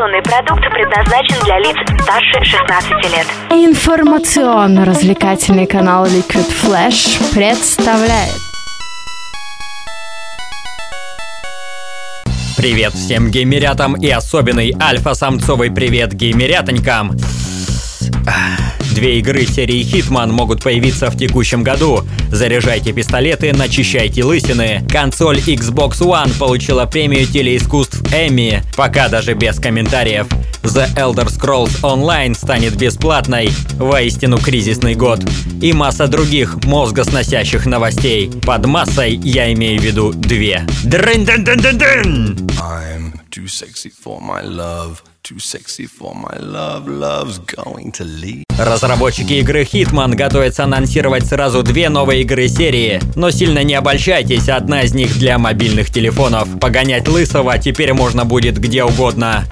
Информационный продукт предназначен для лиц старше 16 лет. Информационно-развлекательный канал Liquid Flash представляет Привет всем геймерятам и особенный альфа-самцовый привет геймерятонькам! Две игры серии Hitman могут появиться в текущем году. Заряжайте пистолеты, начищайте лысины. Консоль Xbox One получила премию телеискусств Эмми, пока даже без комментариев. The Elder Scrolls Online станет бесплатной. Воистину кризисный год. И масса других мозгосносящих новостей. Под массой я имею в виду две. дрын дын дын дын дын I'm too sexy for my love. Too sexy for my love. Love's going to leave. Разработчики игры Hitman готовятся анонсировать сразу две новые игры серии. Но сильно не обольщайтесь, одна из них для мобильных телефонов. Погонять лысого теперь можно будет где угодно.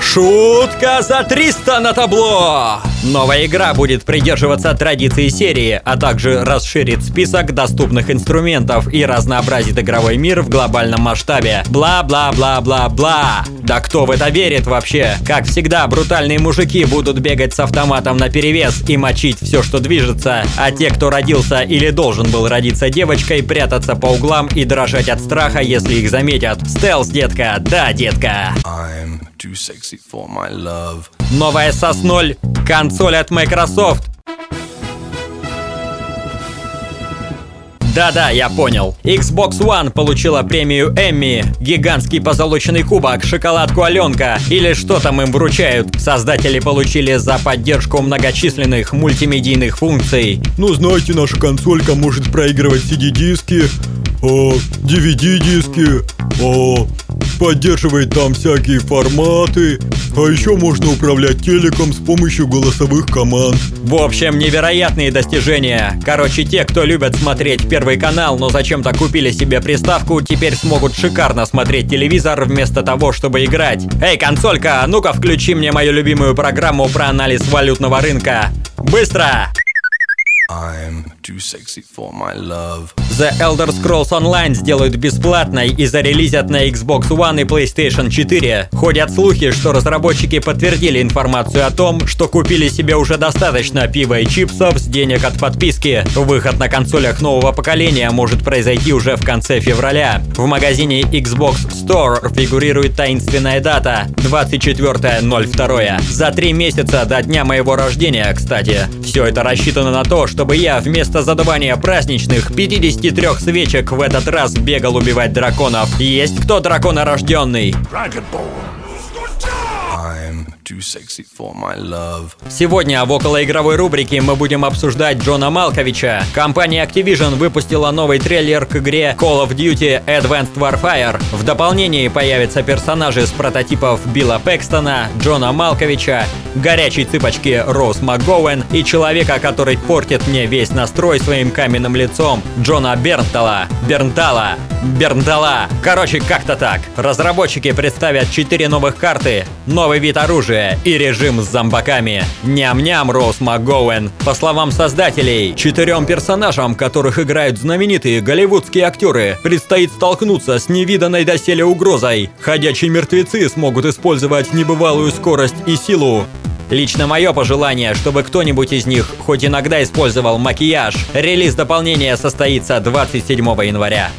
Шутка за 300 на табло! Новая игра будет придерживаться традиции серии, а также расширит список доступных инструментов и разнообразит игровой мир в глобальном масштабе. Бла-бла-бла-бла-бла. Да кто в это верит вообще? Как всегда, брутальные мужики будут бегать с автоматом на перевес и мочить все, что движется, а те, кто родился или должен был родиться девочкой, прятаться по углам и дрожать от страха, если их заметят. Стелс, детка, да, детка. I'm too sexy for my love. Новая SOS 0, консоль от Microsoft. Да-да, я понял. Xbox One получила премию Эмми, гигантский позолоченный кубок, шоколадку Аленка или что там им вручают. Создатели получили за поддержку многочисленных мультимедийных функций. Ну, знаете, наша консолька может проигрывать CD-диски, DVD-диски, поддерживает там всякие форматы, а еще можно управлять телеком с помощью голосовых команд. В общем, невероятные достижения. Короче, те, кто любят смотреть Первый канал, но зачем-то купили себе приставку, теперь смогут шикарно смотреть телевизор вместо того, чтобы играть. Эй, консолька, ну-ка включи мне мою любимую программу про анализ валютного рынка. Быстро! I'm The Elder Scrolls Online сделают бесплатной и зарелизят на Xbox One и PlayStation 4. Ходят слухи, что разработчики подтвердили информацию о том, что купили себе уже достаточно пива и чипсов с денег от подписки. Выход на консолях нового поколения может произойти уже в конце февраля. В магазине Xbox Store фигурирует таинственная дата 24.02. За три месяца до дня моего рождения, кстати. Все это рассчитано на то, чтобы я вместо задавания праздничных 53 свечек в этот раз бегал убивать драконов. Есть кто драконорожденный? I'm Сегодня в околоигровой рубрике мы будем обсуждать Джона Малковича. Компания Activision выпустила новый трейлер к игре Call of Duty Advanced Warfare. В дополнении появятся персонажи с прототипов Билла Пэкстона, Джона Малковича, горячей цыпочки Роуз МакГоуэн и человека, который портит мне весь настрой своим каменным лицом, Джона Бернтала. Бернтала. Бернтала. Короче, как-то так. Разработчики представят 4 новых карты, новый вид оружия и режим с зомбаками. Ням-ням, Роуз МакГоуэн. По словам создателей, четырем персонажам, которых играют знаменитые голливудские актеры, предстоит столкнуться с невиданной доселе угрозой. Ходячие мертвецы смогут использовать небывалую скорость и силу. Лично мое пожелание, чтобы кто-нибудь из них хоть иногда использовал макияж. Релиз дополнения состоится 27 января.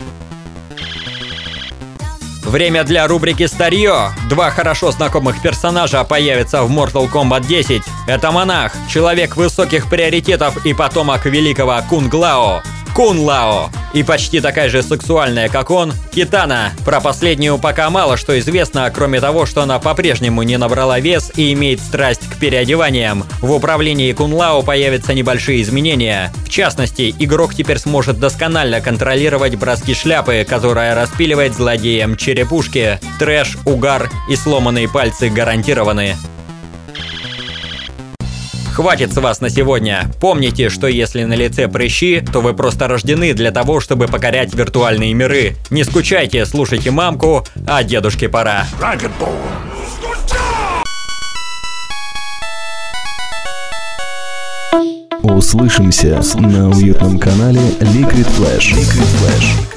Время для рубрики «Старье». Два хорошо знакомых персонажа появятся в Mortal Kombat 10. Это монах, человек высоких приоритетов и потомок великого Кунг Лао. Кун Лао. И почти такая же сексуальная, как он, Китана. Про последнюю пока мало что известно, кроме того, что она по-прежнему не набрала вес и имеет страсть к переодеваниям. В управлении Кун Лао появятся небольшие изменения. В частности, игрок теперь сможет досконально контролировать броски шляпы, которая распиливает злодеям черепушки. Трэш, угар и сломанные пальцы гарантированы. Хватит с вас на сегодня. Помните, что если на лице прыщи, то вы просто рождены для того, чтобы покорять виртуальные миры. Не скучайте, слушайте мамку, а дедушке пора. Услышимся на уютном канале Liquid Flash. Liquid Flash.